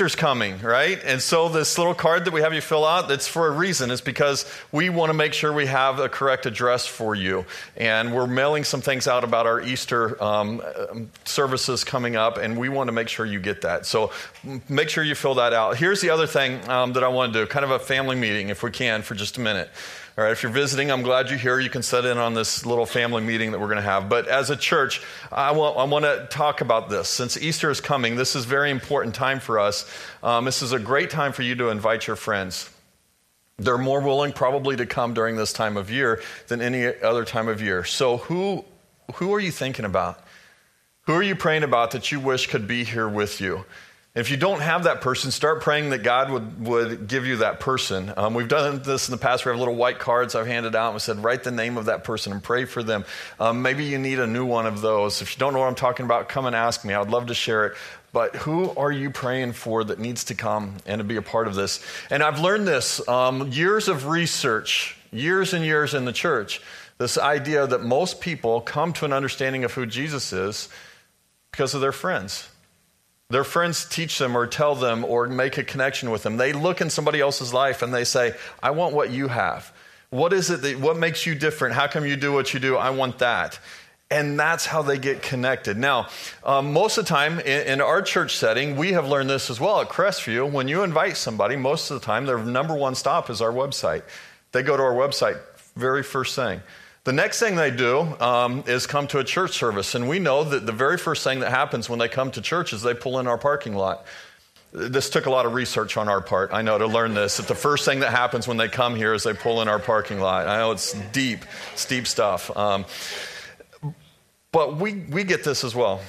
Easter's coming, right? And so this little card that we have you fill out, that's for a reason. It's because we want to make sure we have a correct address for you. And we're mailing some things out about our Easter um, services coming up, and we want to make sure you get that. So make sure you fill that out. Here's the other thing um, that I want to do kind of a family meeting, if we can, for just a minute. All right, if you're visiting, I'm glad you're here. You can set in on this little family meeting that we're going to have. But as a church, I want, I want to talk about this. Since Easter is coming, this is a very important time for us. Um, this is a great time for you to invite your friends. They're more willing probably to come during this time of year than any other time of year. So, who, who are you thinking about? Who are you praying about that you wish could be here with you? If you don't have that person, start praying that God would, would give you that person. Um, we've done this in the past. We have little white cards I've handed out and said, write the name of that person and pray for them. Um, maybe you need a new one of those. If you don't know what I'm talking about, come and ask me. I would love to share it. But who are you praying for that needs to come and to be a part of this? And I've learned this um, years of research, years and years in the church. This idea that most people come to an understanding of who Jesus is because of their friends. Their friends teach them or tell them or make a connection with them. They look in somebody else's life and they say, I want what you have. What is it that, what makes you different? How come you do what you do? I want that. And that's how they get connected. Now, um, most of the time in, in, our church setting, we have learned this as well at Crestview. When you invite somebody, most of the time, their number one stop is our website. They go to our website very first thing. The next thing they do um, is come to a church service. And we know that the very first thing that happens when they come to church is they pull in our parking lot. This took a lot of research on our part, I know, to learn this. That the first thing that happens when they come here is they pull in our parking lot. I know it's deep, it's deep stuff. Um, but we, we get this as well.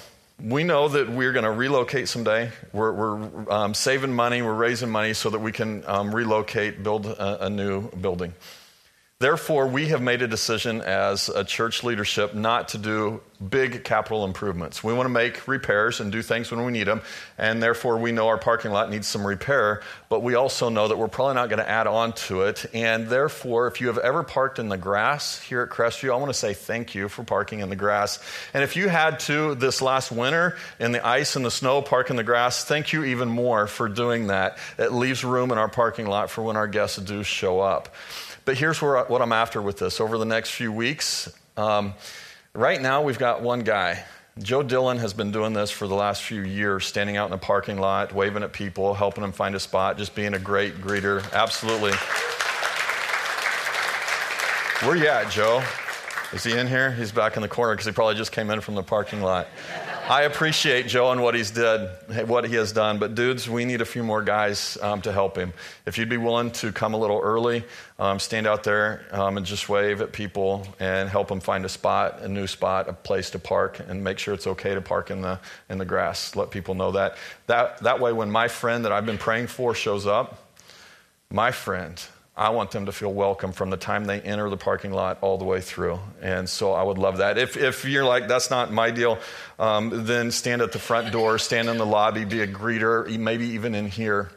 We know that we're going to relocate someday. We're, we're um, saving money, we're raising money so that we can um, relocate, build a, a new building. Therefore, we have made a decision as a church leadership not to do big capital improvements. We want to make repairs and do things when we need them, and therefore we know our parking lot needs some repair, but we also know that we're probably not going to add on to it. And therefore, if you have ever parked in the grass here at Crestview, I want to say thank you for parking in the grass. And if you had to this last winter in the ice and the snow park in the grass, thank you even more for doing that. It leaves room in our parking lot for when our guests do show up. But here's where, what I'm after with this. Over the next few weeks, um, right now we've got one guy. Joe Dillon has been doing this for the last few years, standing out in the parking lot, waving at people, helping them find a spot, just being a great greeter. Absolutely. Where you at, Joe? Is he in here? He's back in the corner because he probably just came in from the parking lot. I appreciate Joe and what he's did, what he has done, but dudes, we need a few more guys um, to help him. If you'd be willing to come a little early, um, stand out there um, and just wave at people and help them find a spot, a new spot, a place to park, and make sure it's okay to park in the in the grass. Let people know that. That that way, when my friend that I've been praying for shows up, my friend I want them to feel welcome from the time they enter the parking lot all the way through. And so I would love that. If, if you're like, that's not my deal, um, then stand at the front door, stand in the lobby, be a greeter, maybe even in here.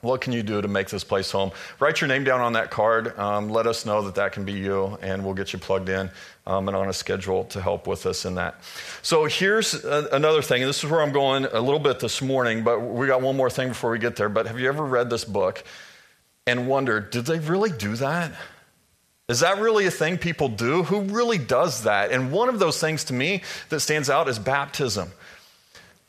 What can you do to make this place home? Write your name down on that card. Um, let us know that that can be you, and we'll get you plugged in um, and on a schedule to help with us in that. So here's a, another thing. This is where I'm going a little bit this morning, but we got one more thing before we get there. But have you ever read this book? And wonder did they really do that? Is that really a thing people do? Who really does that? And one of those things to me that stands out is baptism.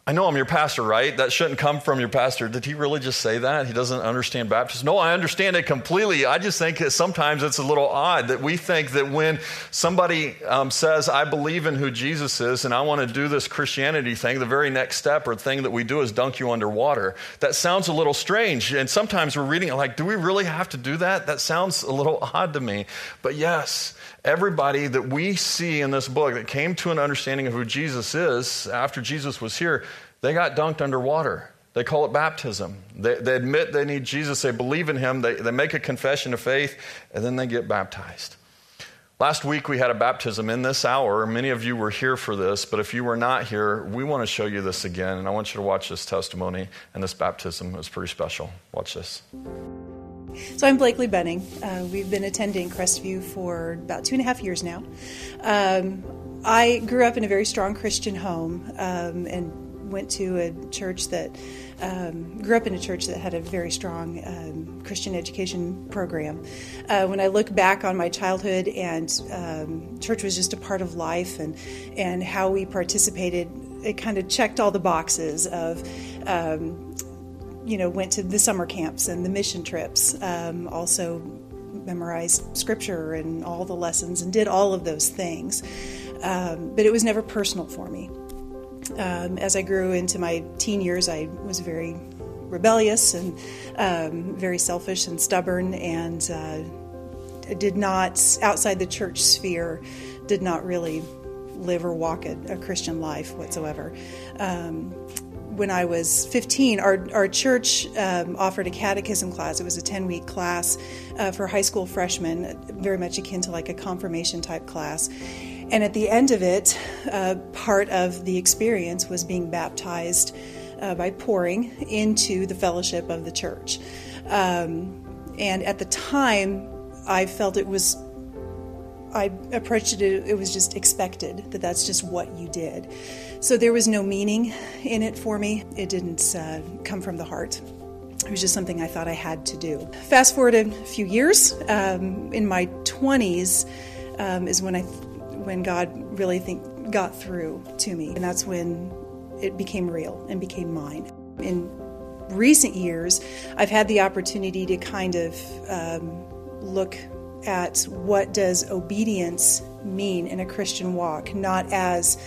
I know I'm your pastor, right? That shouldn't come from your pastor. Did he really just say that? He doesn't understand baptism. No, I understand it completely. I just think that sometimes it's a little odd that we think that when somebody um, says, I believe in who Jesus is and I want to do this Christianity thing, the very next step or thing that we do is dunk you underwater. That sounds a little strange. And sometimes we're reading it like, do we really have to do that? That sounds a little odd to me. But yes, Everybody that we see in this book that came to an understanding of who Jesus is after Jesus was here, they got dunked underwater. They call it baptism. They, they admit they need Jesus, they believe in him, they, they make a confession of faith, and then they get baptized. Last week we had a baptism in this hour. Many of you were here for this, but if you were not here, we want to show you this again, and I want you to watch this testimony and this baptism. Was pretty special. Watch this. So I'm Blakely Benning. Uh, we've been attending Crestview for about two and a half years now. Um, I grew up in a very strong Christian home um, and went to a church that um, grew up in a church that had a very strong um, Christian education program. Uh, when I look back on my childhood, and um, church was just a part of life, and and how we participated, it kind of checked all the boxes of. You know, went to the summer camps and the mission trips. Um, also, memorized scripture and all the lessons and did all of those things. Um, but it was never personal for me. Um, as I grew into my teen years, I was very rebellious and um, very selfish and stubborn, and uh, did not, outside the church sphere, did not really live or walk a, a Christian life whatsoever. Um, when I was 15, our, our church um, offered a catechism class. It was a 10 week class uh, for high school freshmen, very much akin to like a confirmation type class. And at the end of it, uh, part of the experience was being baptized uh, by pouring into the fellowship of the church. Um, and at the time, I felt it was I approached it, it was just expected that that's just what you did. So there was no meaning in it for me. It didn't uh, come from the heart. It was just something I thought I had to do. Fast forward a few years, um, in my 20s um, is when I, when God really think got through to me, and that's when it became real and became mine. In recent years, I've had the opportunity to kind of um, look at what does obedience mean in a Christian walk, not as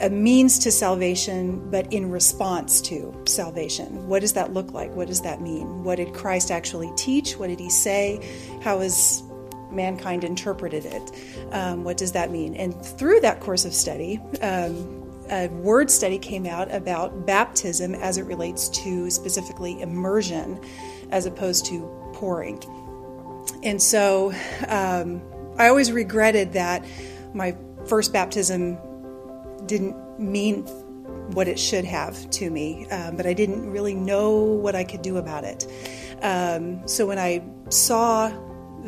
a means to salvation, but in response to salvation. What does that look like? What does that mean? What did Christ actually teach? What did he say? How has mankind interpreted it? Um, what does that mean? And through that course of study, um, a word study came out about baptism as it relates to specifically immersion as opposed to pouring. And so um, I always regretted that my first baptism didn't mean what it should have to me, um, but I didn't really know what I could do about it. Um, so when I saw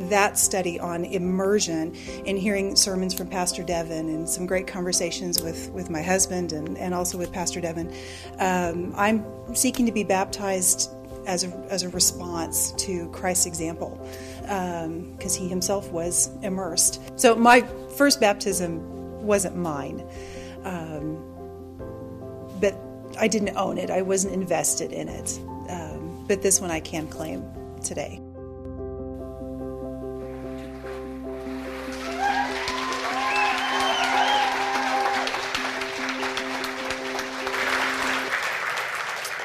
that study on immersion and hearing sermons from Pastor Devin and some great conversations with, with my husband and, and also with Pastor Devin, um, I'm seeking to be baptized as a, as a response to Christ's example because um, he himself was immersed. So my first baptism wasn't mine. Um, but I didn't own it, I wasn't invested in it. Um, but this one I can claim today.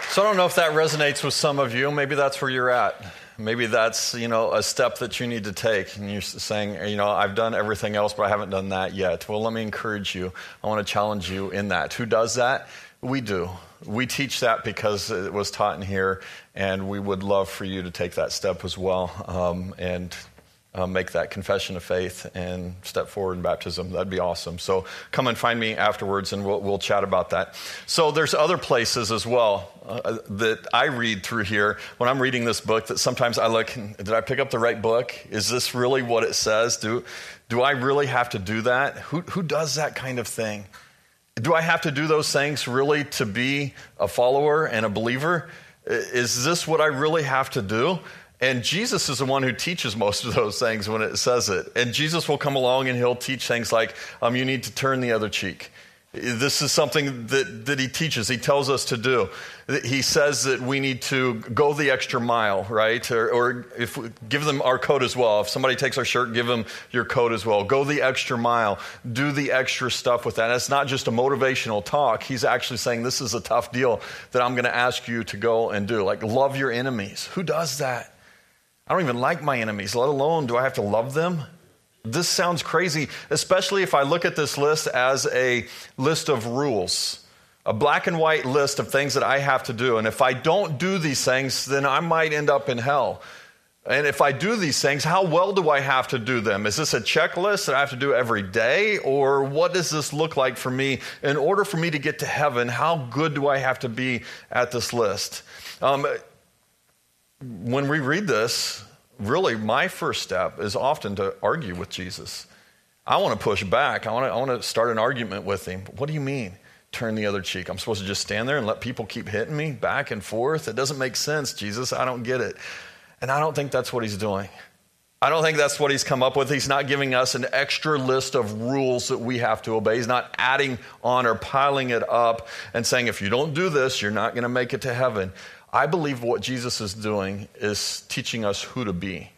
So I don't know if that resonates with some of you. Maybe that's where you're at. Maybe that's, you know, a step that you need to take. And you're saying, you know, I've done everything else, but I haven't done that yet. Well, let me encourage you. I want to challenge you in that. Who does that? We do. We teach that because it was taught in here, and we would love for you to take that step as well. Um, and uh, make that confession of faith and step forward in baptism. That'd be awesome. So come and find me afterwards and we'll, we'll chat about that. So there's other places as well uh, that I read through here when I'm reading this book that sometimes I look, did I pick up the right book? Is this really what it says? Do, do I really have to do that? Who, who does that kind of thing? Do I have to do those things really to be a follower and a believer? Is this what I really have to do? And Jesus is the one who teaches most of those things when it says it. And Jesus will come along and he'll teach things like, um, you need to turn the other cheek. This is something that, that he teaches, he tells us to do. He says that we need to go the extra mile, right? Or, or if we, give them our coat as well. If somebody takes our shirt, give them your coat as well. Go the extra mile. Do the extra stuff with that. And it's not just a motivational talk. He's actually saying this is a tough deal that I'm going to ask you to go and do. Like, love your enemies. Who does that? I don't even like my enemies, let alone do I have to love them? This sounds crazy, especially if I look at this list as a list of rules, a black and white list of things that I have to do. And if I don't do these things, then I might end up in hell. And if I do these things, how well do I have to do them? Is this a checklist that I have to do every day? Or what does this look like for me? In order for me to get to heaven, how good do I have to be at this list? Um, when we read this, really my first step is often to argue with Jesus. I want to push back. I want to, I want to start an argument with him. What do you mean? turn the other cheek. I'm supposed to just stand there and let people keep hitting me back and forth. It doesn't make sense, Jesus. I don't get it. And I don't think that's what he's doing. I don't think that's what he's come up with. He's not giving us an extra list of rules that we have to obey. He's not adding on or piling it up and saying, if you don't do this, you're not going to make it to heaven. I believe what Jesus is doing is teaching us who to be.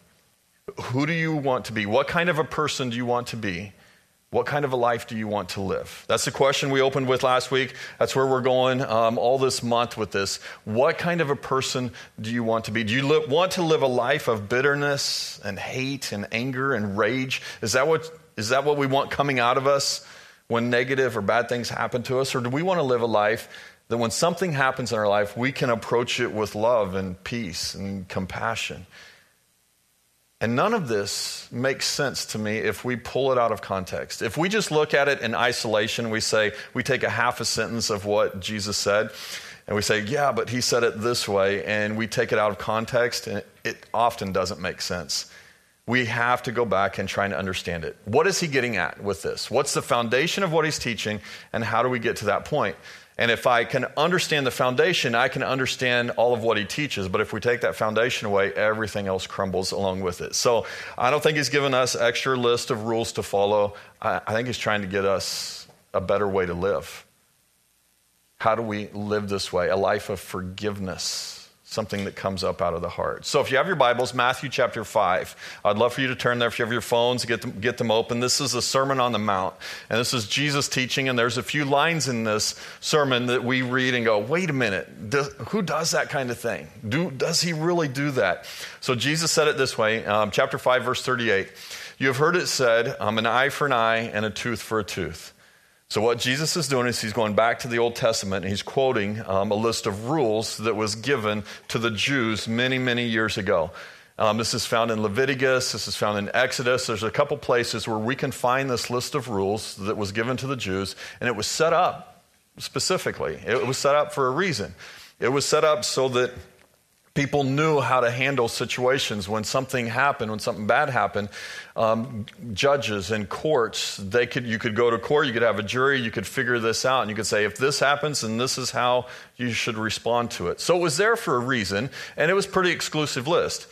Who do you want to be? What kind of a person do you want to be? What kind of a life do you want to live? That's the question we opened with last week. That's where we're going um, all this month with this. What kind of a person do you want to be? Do you li- want to live a life of bitterness and hate and anger and rage? Is that what, is that what we want coming out of us when negative or bad things happen to us? Or do we want to live a life that when something happens in our life, we can approach it with love and peace and compassion? And none of this makes sense to me if we pull it out of context. If we just look at it in isolation, we say, we take a half a sentence of what Jesus said, and we say, yeah, but he said it this way, and we take it out of context, and it often doesn't make sense. We have to go back and try to understand it. What is he getting at with this? What's the foundation of what he's teaching, and how do we get to that point? And if I can understand the foundation, I can understand all of what he teaches. But if we take that foundation away, everything else crumbles along with it. So I don't think he's given us extra list of rules to follow. I, I think he's trying to get us a better way to live. How do we live this way? A life of forgiveness something that comes up out of the heart. So if you have your Bibles, Matthew chapter 5, I'd love for you to turn there. If you have your phones, get them, get them open. This is a Sermon on the Mount, and this is Jesus teaching, and there's a few lines in this sermon that we read and go, wait a minute, who does that kind of thing? Do, does he really do that? So Jesus said it this way, um, chapter 5, verse 38. You have heard it said, an eye for an eye and a tooth for a tooth. So, what Jesus is doing is he's going back to the Old Testament and he's quoting um, a list of rules that was given to the Jews many, many years ago. Um, this is found in Leviticus, this is found in Exodus. There's a couple places where we can find this list of rules that was given to the Jews, and it was set up specifically. It was set up for a reason. It was set up so that people knew how to handle situations when something happened when something bad happened um, judges and courts they could you could go to court you could have a jury you could figure this out and you could say if this happens then this is how you should respond to it so it was there for a reason and it was pretty exclusive list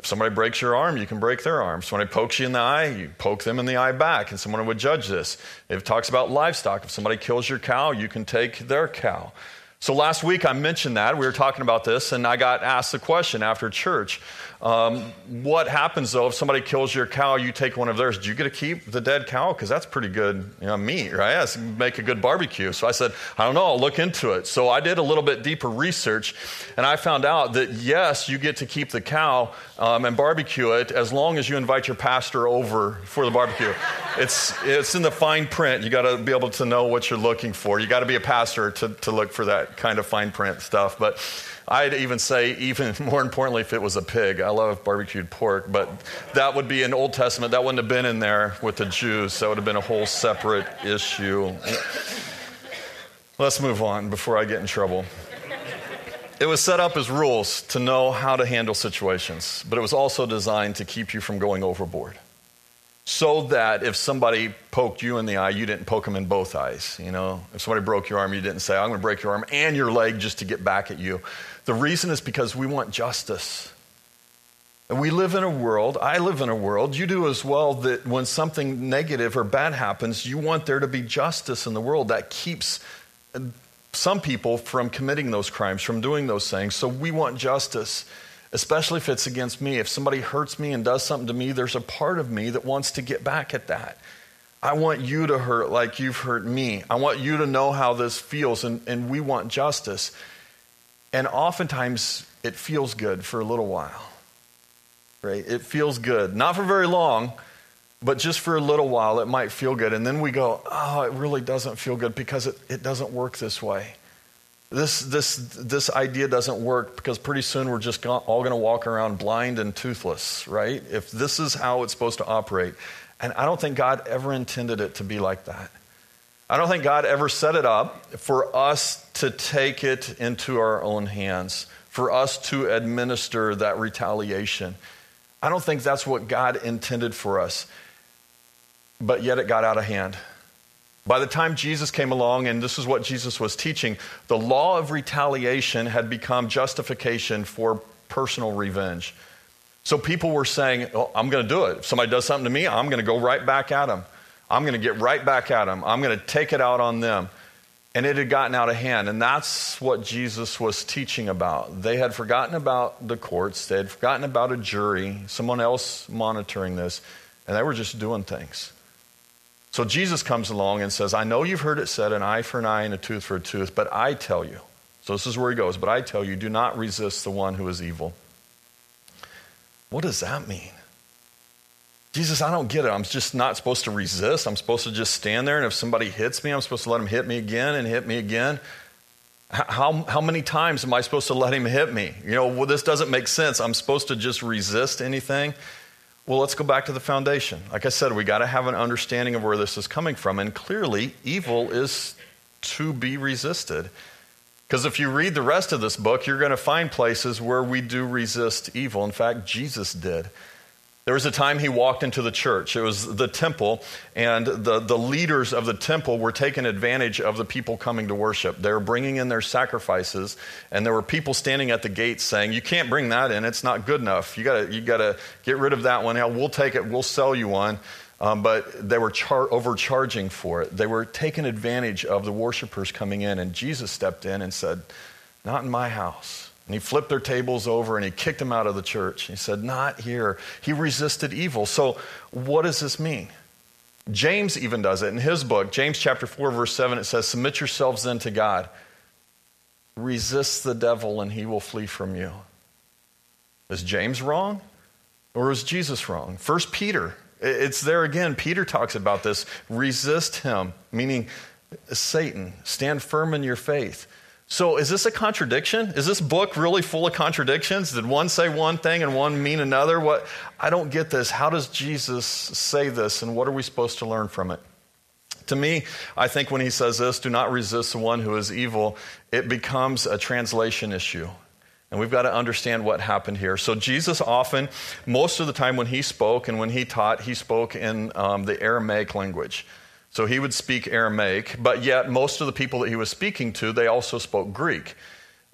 if somebody breaks your arm, you can break their arm. If somebody pokes you in the eye, you poke them in the eye back, and someone would judge this. It talks about livestock, if somebody kills your cow, you can take their cow. So last week I mentioned that. We were talking about this, and I got asked the question after church um, what happens though if somebody kills your cow, you take one of theirs? Do you get to keep the dead cow? Because that's pretty good you know, meat, right? That's make a good barbecue. So I said, I don't know, I'll look into it. So I did a little bit deeper research, and I found out that yes, you get to keep the cow um, and barbecue it as long as you invite your pastor over for the barbecue. it's, it's in the fine print. You got to be able to know what you're looking for. You got to be a pastor to, to look for that kind of fine print stuff. But I'd even say, even more importantly, if it was a pig. I love barbecued pork, but that would be in Old Testament. That wouldn't have been in there with the Jews. That would have been a whole separate issue. Let's move on before I get in trouble. It was set up as rules to know how to handle situations, but it was also designed to keep you from going overboard so that if somebody poked you in the eye, you didn't poke them in both eyes. You know, if somebody broke your arm, you didn't say, "I'm going to break your arm and your leg just to get back at you." The reason is because we want justice. And we live in a world, I live in a world, you do as well, that when something negative or bad happens, you want there to be justice in the world. That keeps uh, some people from committing those crimes, from doing those things. So we want justice especially if it's against me. If somebody hurts me and does something to me, there's a part of me that wants to get back at that. I want you to hurt like you've hurt me. I want you to know how this feels, and, and we want justice. And oftentimes, it feels good for a little while, right? It feels good. Not for very long, but just for a little while, it might feel good. And then we go, oh, it really doesn't feel good because it, it doesn't work this way. This, this, this idea doesn't work because pretty soon we're just all going to walk around blind and toothless, right? If this is how it's supposed to operate. And I don't think God ever intended it to be like that. I don't think God ever set it up for us to take it into our own hands, for us to administer that retaliation. I don't think that's what God intended for us. But yet it got out of hand. By the time Jesus came along, and this is what Jesus was teaching, the law of retaliation had become justification for personal revenge. So people were saying, oh, I'm going to do it. If somebody does something to me, I'm going to go right back at them. I'm going to get right back at them. I'm going to take it out on them. And it had gotten out of hand. And that's what Jesus was teaching about. They had forgotten about the courts, they had forgotten about a jury, someone else monitoring this, and they were just doing things. So Jesus comes along and says, I know you've heard it said, an eye for an eye and a tooth for a tooth, but I tell you. So this is where he goes, but I tell you, do not resist the one who is evil. What does that mean? Jesus, I don't get it. I'm just not supposed to resist. I'm supposed to just stand there, and if somebody hits me, I'm supposed to let him hit me again and hit me again. How, how many times am I supposed to let him hit me? You know, well, this doesn't make sense. I'm supposed to just resist anything. Well, let's go back to the foundation. Like I said, we got to have an understanding of where this is coming from. And clearly, evil is to be resisted. Because if you read the rest of this book, you're going to find places where we do resist evil. In fact, Jesus did. There was a time he walked into the church. It was the temple, and the, the leaders of the temple were taking advantage of the people coming to worship. They were bringing in their sacrifices, and there were people standing at the gates saying, You can't bring that in, it's not good enough. You gotta, you gotta get rid of that one. We'll take it, we'll sell you one. Um, but they were char- overcharging for it. They were taking advantage of the worshipers coming in, and Jesus stepped in and said, Not in my house. And he flipped their tables over and he kicked them out of the church. He said, Not here. He resisted evil. So, what does this mean? James even does it in his book, James chapter 4, verse 7. It says, Submit yourselves then to God. Resist the devil and he will flee from you. Is James wrong? Or is Jesus wrong? First Peter, it's there again. Peter talks about this. Resist him, meaning Satan. Stand firm in your faith. So, is this a contradiction? Is this book really full of contradictions? Did one say one thing and one mean another? What I don't get this. How does Jesus say this and what are we supposed to learn from it? To me, I think when he says this, do not resist the one who is evil, it becomes a translation issue. And we've got to understand what happened here. So, Jesus often, most of the time when he spoke and when he taught, he spoke in um, the Aramaic language. So he would speak Aramaic, but yet most of the people that he was speaking to, they also spoke Greek.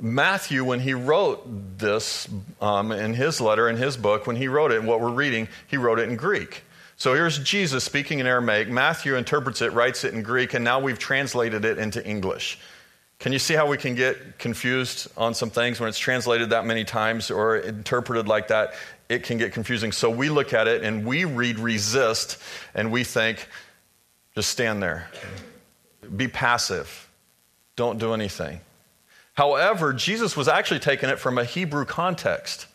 Matthew, when he wrote this um, in his letter, in his book, when he wrote it, what we're reading, he wrote it in Greek. So here's Jesus speaking in Aramaic. Matthew interprets it, writes it in Greek, and now we've translated it into English. Can you see how we can get confused on some things when it's translated that many times or interpreted like that? It can get confusing. So we look at it and we read resist and we think just stand there. Be passive. Don't do anything. However, Jesus was actually taking it from a Hebrew context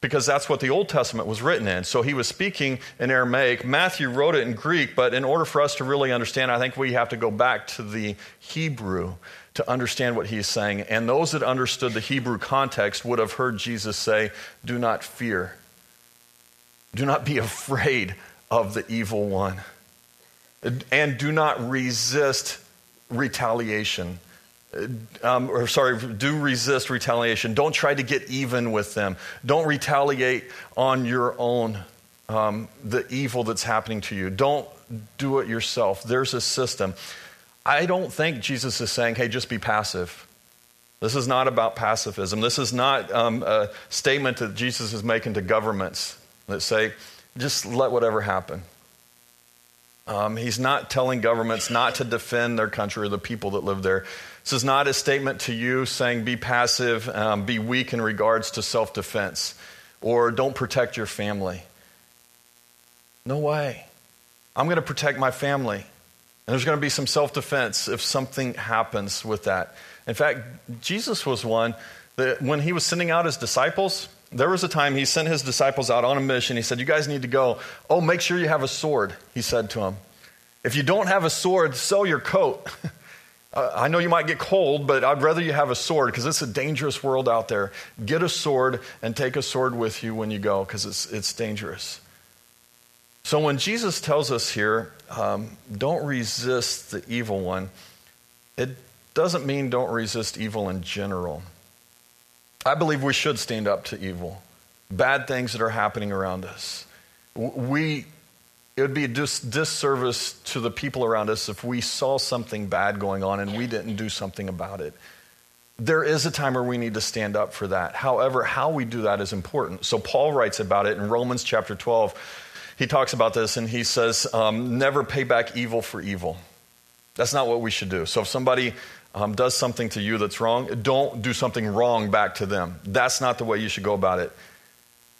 because that's what the Old Testament was written in. So he was speaking in Aramaic. Matthew wrote it in Greek, but in order for us to really understand, I think we have to go back to the Hebrew to understand what he's saying. And those that understood the Hebrew context would have heard Jesus say, Do not fear, do not be afraid of the evil one and do not resist retaliation. Um, or sorry, do resist retaliation. Don't try to get even with them. Don't retaliate on your own um, the evil that's happening to you. Don't do it yourself. There's a system. I don't think Jesus is saying, hey, just be passive. This is not about pacifism. This is not um, a statement that Jesus is making to governments that say, just let whatever happen. Um, he's not telling governments not to defend their country or the people that live there. This is not a statement to you saying be passive, um, be weak in regards to self defense, or don't protect your family. No way. I'm going to protect my family. And there's going to be some self defense if something happens with that. In fact, Jesus was one that when he was sending out his disciples, there was a time he sent his disciples out on a mission. He said, You guys need to go. Oh, make sure you have a sword, he said to them. If you don't have a sword, sell your coat. I know you might get cold, but I'd rather you have a sword because it's a dangerous world out there. Get a sword and take a sword with you when you go because it's, it's dangerous. So when Jesus tells us here, um, don't resist the evil one, it doesn't mean don't resist evil in general. I believe we should stand up to evil, bad things that are happening around us. We, it would be a dis- disservice to the people around us if we saw something bad going on and we didn't do something about it. There is a time where we need to stand up for that. However, how we do that is important. So, Paul writes about it in Romans chapter 12. He talks about this and he says, um, Never pay back evil for evil. That's not what we should do. So, if somebody um, does something to you that's wrong, don't do something wrong back to them. That's not the way you should go about it.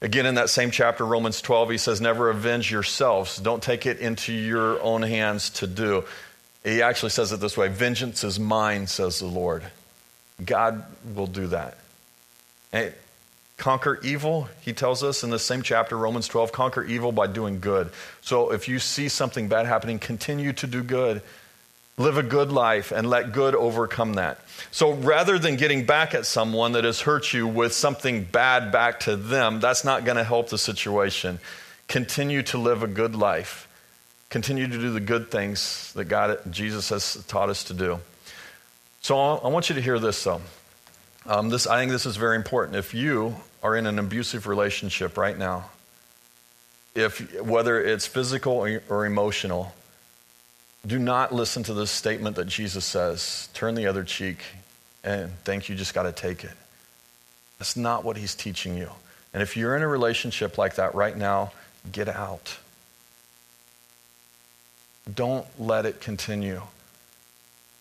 Again, in that same chapter, Romans 12, he says, Never avenge yourselves. Don't take it into your own hands to do. He actually says it this way Vengeance is mine, says the Lord. God will do that. And conquer evil, he tells us in the same chapter, Romans 12, conquer evil by doing good. So if you see something bad happening, continue to do good. Live a good life and let good overcome that. So rather than getting back at someone that has hurt you with something bad back to them, that's not going to help the situation. Continue to live a good life. Continue to do the good things that God, Jesus has taught us to do. So I want you to hear this, though. Um, this, I think this is very important. If you are in an abusive relationship right now, if whether it's physical or, or emotional, do not listen to this statement that Jesus says turn the other cheek and think you just got to take it. That's not what he's teaching you. And if you're in a relationship like that right now, get out. Don't let it continue.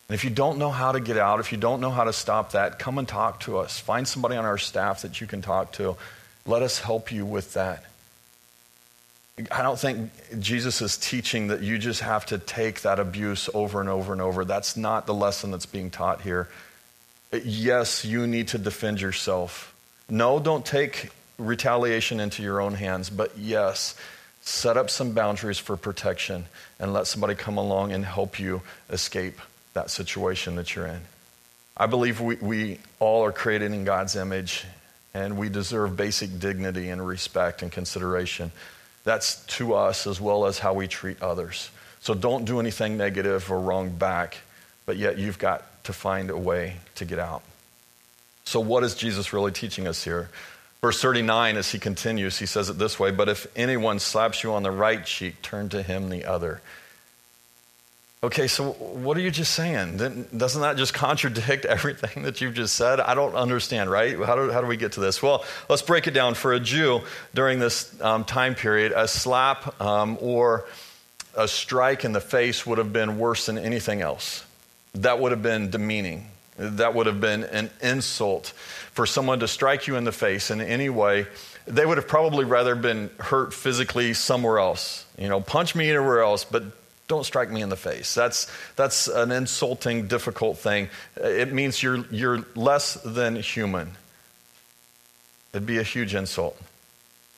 And if you don't know how to get out, if you don't know how to stop that, come and talk to us. Find somebody on our staff that you can talk to. Let us help you with that. I don't think Jesus is teaching that you just have to take that abuse over and over and over. That's not the lesson that's being taught here. Yes, you need to defend yourself. No, don't take retaliation into your own hands, but yes, set up some boundaries for protection and let somebody come along and help you escape that situation that you're in. I believe we, we all are created in God's image and we deserve basic dignity and respect and consideration. That's to us as well as how we treat others. So don't do anything negative or wrong back, but yet you've got to find a way to get out. So, what is Jesus really teaching us here? Verse 39, as he continues, he says it this way But if anyone slaps you on the right cheek, turn to him the other. Okay, so what are you just saying? Doesn't that just contradict everything that you've just said? I don't understand, right? How do, how do we get to this? Well, let's break it down. For a Jew during this um, time period, a slap um, or a strike in the face would have been worse than anything else. That would have been demeaning. That would have been an insult. For someone to strike you in the face in any way, they would have probably rather been hurt physically somewhere else. You know, punch me anywhere else, but don't strike me in the face. That's, that's an insulting, difficult thing. It means you're, you're less than human. It'd be a huge insult.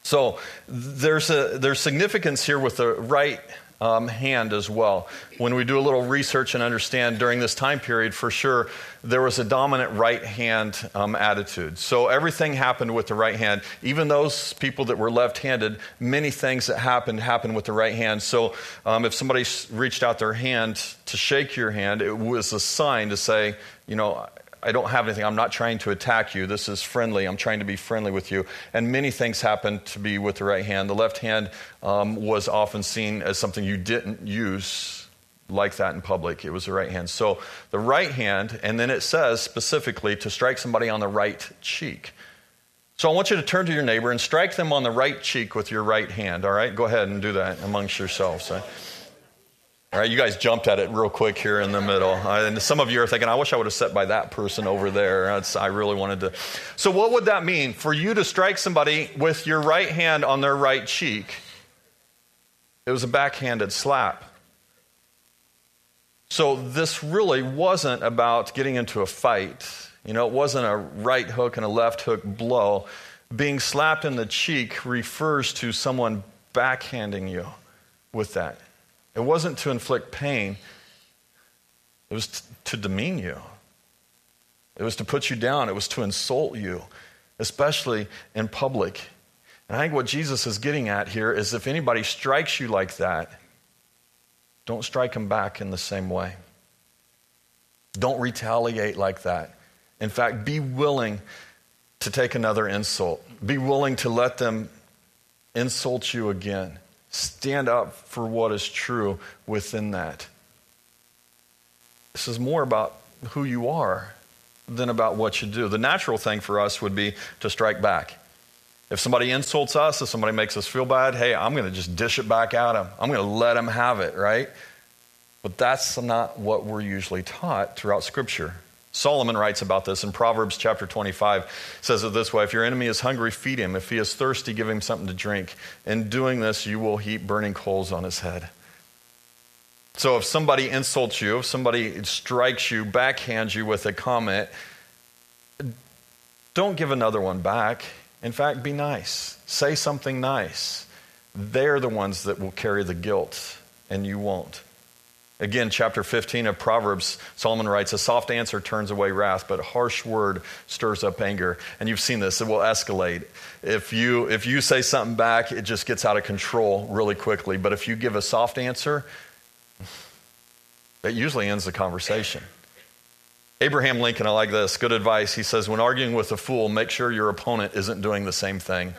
So there's, a, there's significance here with the right um, hand as well. When we do a little research and understand during this time period, for sure, there was a dominant right hand um, attitude. So everything happened with the right hand. Even those people that were left handed, many things that happened happened with the right hand. So um, if somebody reached out their hand to shake your hand, it was a sign to say, you know, I don't have anything. I'm not trying to attack you. This is friendly. I'm trying to be friendly with you. And many things happen to be with the right hand. The left hand um, was often seen as something you didn't use like that in public. It was the right hand. So the right hand, and then it says specifically to strike somebody on the right cheek. So I want you to turn to your neighbor and strike them on the right cheek with your right hand. All right? Go ahead and do that amongst yourselves. Right? All right, you guys jumped at it real quick here in the middle. And some of you are thinking, I wish I would have sat by that person over there. That's, I really wanted to. So, what would that mean? For you to strike somebody with your right hand on their right cheek, it was a backhanded slap. So, this really wasn't about getting into a fight. You know, it wasn't a right hook and a left hook blow. Being slapped in the cheek refers to someone backhanding you with that. It wasn't to inflict pain, it was t- to demean you. It was to put you down. It was to insult you, especially in public. And I think what Jesus is getting at here is if anybody strikes you like that, don't strike them back in the same way. Don't retaliate like that. In fact, be willing to take another insult. Be willing to let them insult you again Stand up for what is true within that. This is more about who you are than about what you do. The natural thing for us would be to strike back. If somebody insults us, if somebody makes us feel bad, hey, I'm going to just dish it back at them. I'm going to let them have it, right? But that's not what we're usually taught throughout Scripture. Solomon writes about this in Proverbs chapter 25. Says it this way If your enemy is hungry, feed him. If he is thirsty, give him something to drink. In doing this, you will heap burning coals on his head. So if somebody insults you, if somebody strikes you, backhands you with a comment, don't give another one back. In fact, be nice. Say something nice. They're the ones that will carry the guilt, and you won't. Again, chapter 15 of Proverbs, Solomon writes, A soft answer turns away wrath, but a harsh word stirs up anger. And you've seen this, it will escalate. If you, if you say something back, it just gets out of control really quickly. But if you give a soft answer, that usually ends the conversation. Abraham Lincoln, I like this, good advice. He says, When arguing with a fool, make sure your opponent isn't doing the same thing.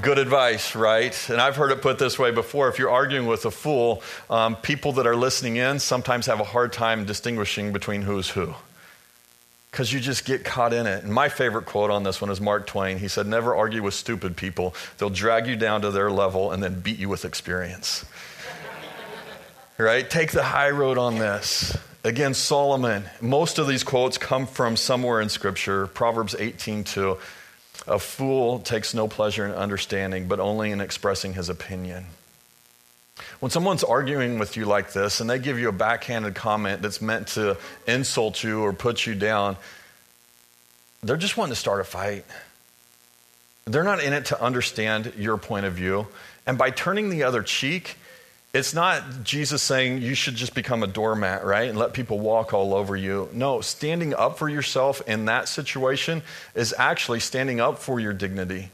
Good advice, right? And I've heard it put this way before. If you're arguing with a fool, um, people that are listening in sometimes have a hard time distinguishing between who's who because you just get caught in it. And my favorite quote on this one is Mark Twain. He said, Never argue with stupid people. They'll drag you down to their level and then beat you with experience. right? Take the high road on this. Again, Solomon. Most of these quotes come from somewhere in Scripture. Proverbs 18 2. A fool takes no pleasure in understanding, but only in expressing his opinion. When someone's arguing with you like this and they give you a backhanded comment that's meant to insult you or put you down, they're just wanting to start a fight. They're not in it to understand your point of view. And by turning the other cheek, it's not Jesus saying you should just become a doormat, right? And let people walk all over you. No, standing up for yourself in that situation is actually standing up for your dignity.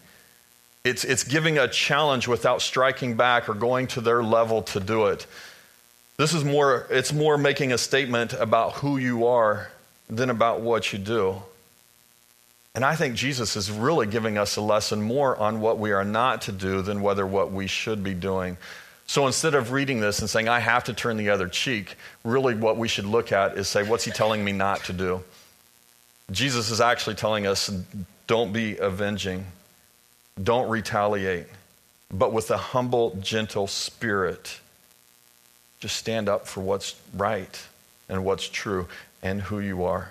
It's, it's giving a challenge without striking back or going to their level to do it. This is more, it's more making a statement about who you are than about what you do. And I think Jesus is really giving us a lesson more on what we are not to do than whether what we should be doing. So instead of reading this and saying, I have to turn the other cheek, really what we should look at is say, what's he telling me not to do? Jesus is actually telling us, don't be avenging, don't retaliate, but with a humble, gentle spirit, just stand up for what's right and what's true and who you are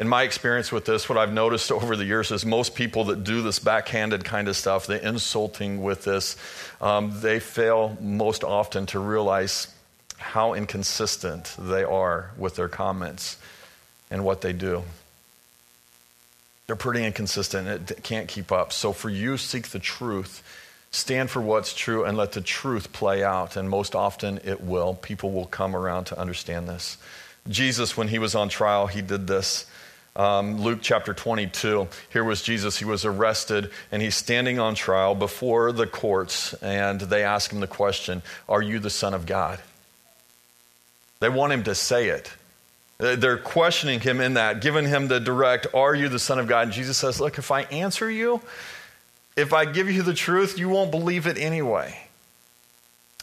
in my experience with this, what I've noticed over the years is most people that do this backhanded kind of stuff, the insulting with this, um, they fail most often to realize how inconsistent they are with their comments and what they do. They're pretty inconsistent. It can't keep up. So for you, seek the truth. Stand for what's true and let the truth play out. And most often it will. People will come around to understand this. Jesus, when he was on trial, he did this. Um, Luke chapter 22. Here was Jesus. He was arrested and he's standing on trial before the courts, and they ask him the question Are you the Son of God? They want him to say it. They're questioning him in that, giving him the direct, Are you the Son of God? And Jesus says, Look, if I answer you, if I give you the truth, you won't believe it anyway.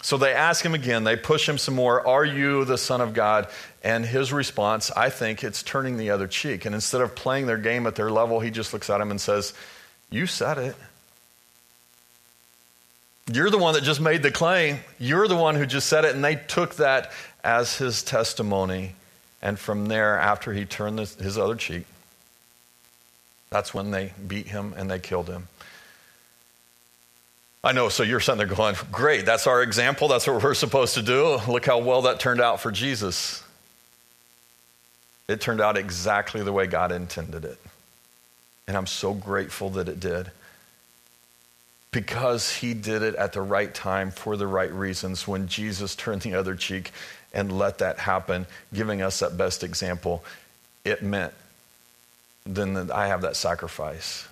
So they ask him again, they push him some more, Are you the Son of God? And his response, I think it's turning the other cheek. And instead of playing their game at their level, he just looks at him and says, You said it. You're the one that just made the claim. You're the one who just said it. And they took that as his testimony. And from there, after he turned his other cheek, that's when they beat him and they killed him. I know, so you're sitting there going, great, that's our example, that's what we're supposed to do. Look how well that turned out for Jesus. It turned out exactly the way God intended it. And I'm so grateful that it did. Because he did it at the right time for the right reasons. When Jesus turned the other cheek and let that happen, giving us that best example, it meant then that I have that sacrifice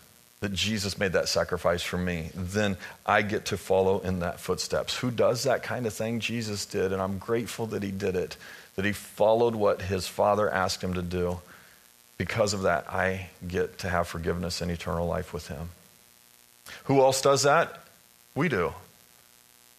that Jesus made that sacrifice for me, then I get to follow in that footsteps. Who does that kind of thing? Jesus did, and I'm grateful that he did it, that he followed what his Father asked him to do. Because of that, I get to have forgiveness and eternal life with him. Who else does that? We do.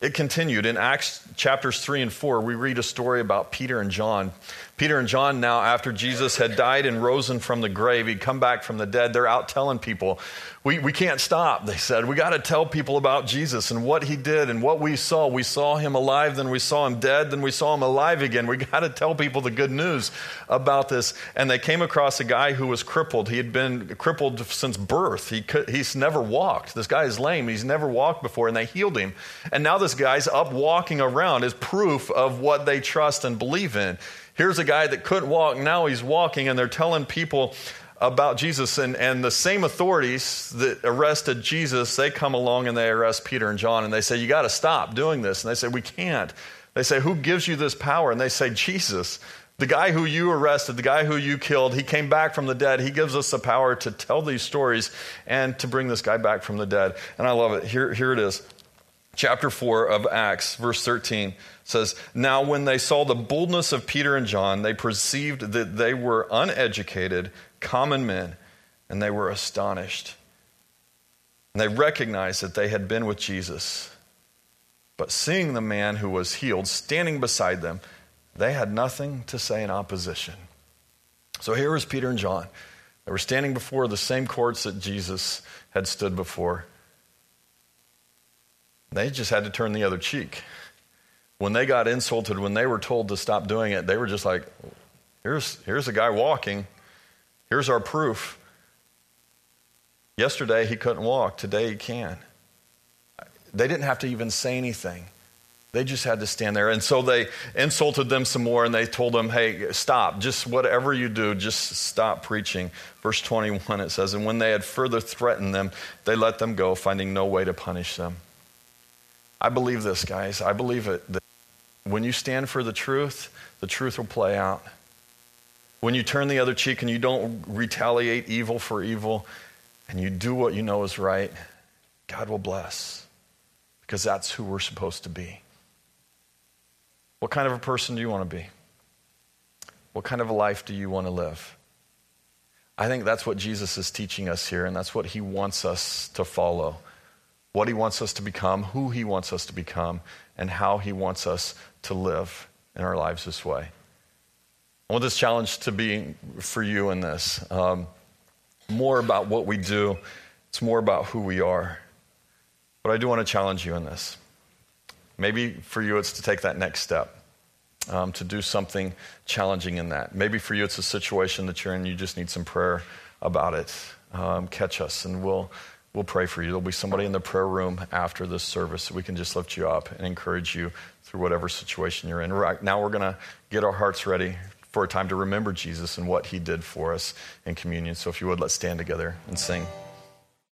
It continued. In Acts chapters 3 and 4, we read a story about Peter and John. Peter and John, now after Jesus had died and risen from the grave, he'd come back from the dead, they're out telling people, We, we can't stop, they said. We got to tell people about Jesus and what he did and what we saw. We saw him alive, then we saw him dead, then we saw him alive again. We got to tell people the good news about this. And they came across a guy who was crippled. He had been crippled since birth, he could, he's never walked. This guy is lame, he's never walked before, and they healed him. And now this guy's up walking around as proof of what they trust and believe in. Here's a guy that couldn't walk, now he's walking, and they're telling people about Jesus. And, and the same authorities that arrested Jesus, they come along and they arrest Peter and John, and they say, You got to stop doing this. And they say, We can't. They say, Who gives you this power? And they say, Jesus. The guy who you arrested, the guy who you killed, he came back from the dead. He gives us the power to tell these stories and to bring this guy back from the dead. And I love it. Here, here it is. Chapter 4 of Acts, verse 13 says, Now when they saw the boldness of Peter and John, they perceived that they were uneducated, common men, and they were astonished. And they recognized that they had been with Jesus. But seeing the man who was healed standing beside them, they had nothing to say in opposition. So here was Peter and John. They were standing before the same courts that Jesus had stood before. They just had to turn the other cheek when they got insulted, when they were told to stop doing it, they were just like, here's, here's a guy walking. Here's our proof. Yesterday he couldn't walk, today he can. They didn't have to even say anything. They just had to stand there. And so they insulted them some more and they told them, hey, stop. Just whatever you do, just stop preaching. Verse 21, it says, And when they had further threatened them, they let them go, finding no way to punish them. I believe this, guys. I believe it. That When you stand for the truth, the truth will play out. When you turn the other cheek and you don't retaliate evil for evil and you do what you know is right, God will bless because that's who we're supposed to be. What kind of a person do you want to be? What kind of a life do you want to live? I think that's what Jesus is teaching us here, and that's what he wants us to follow. What he wants us to become, who he wants us to become, and how he wants us to live in our lives this way. I want this challenge to be for you in this. Um, more about what we do, it's more about who we are. But I do want to challenge you in this. Maybe for you, it's to take that next step, um, to do something challenging in that. Maybe for you, it's a situation that you're in, you just need some prayer about it. Um, catch us, and we'll, we'll pray for you. There'll be somebody in the prayer room after this service we can just lift you up and encourage you through whatever situation you're in. Right now, we're going to get our hearts ready for a time to remember Jesus and what he did for us in communion. So, if you would, let's stand together and sing.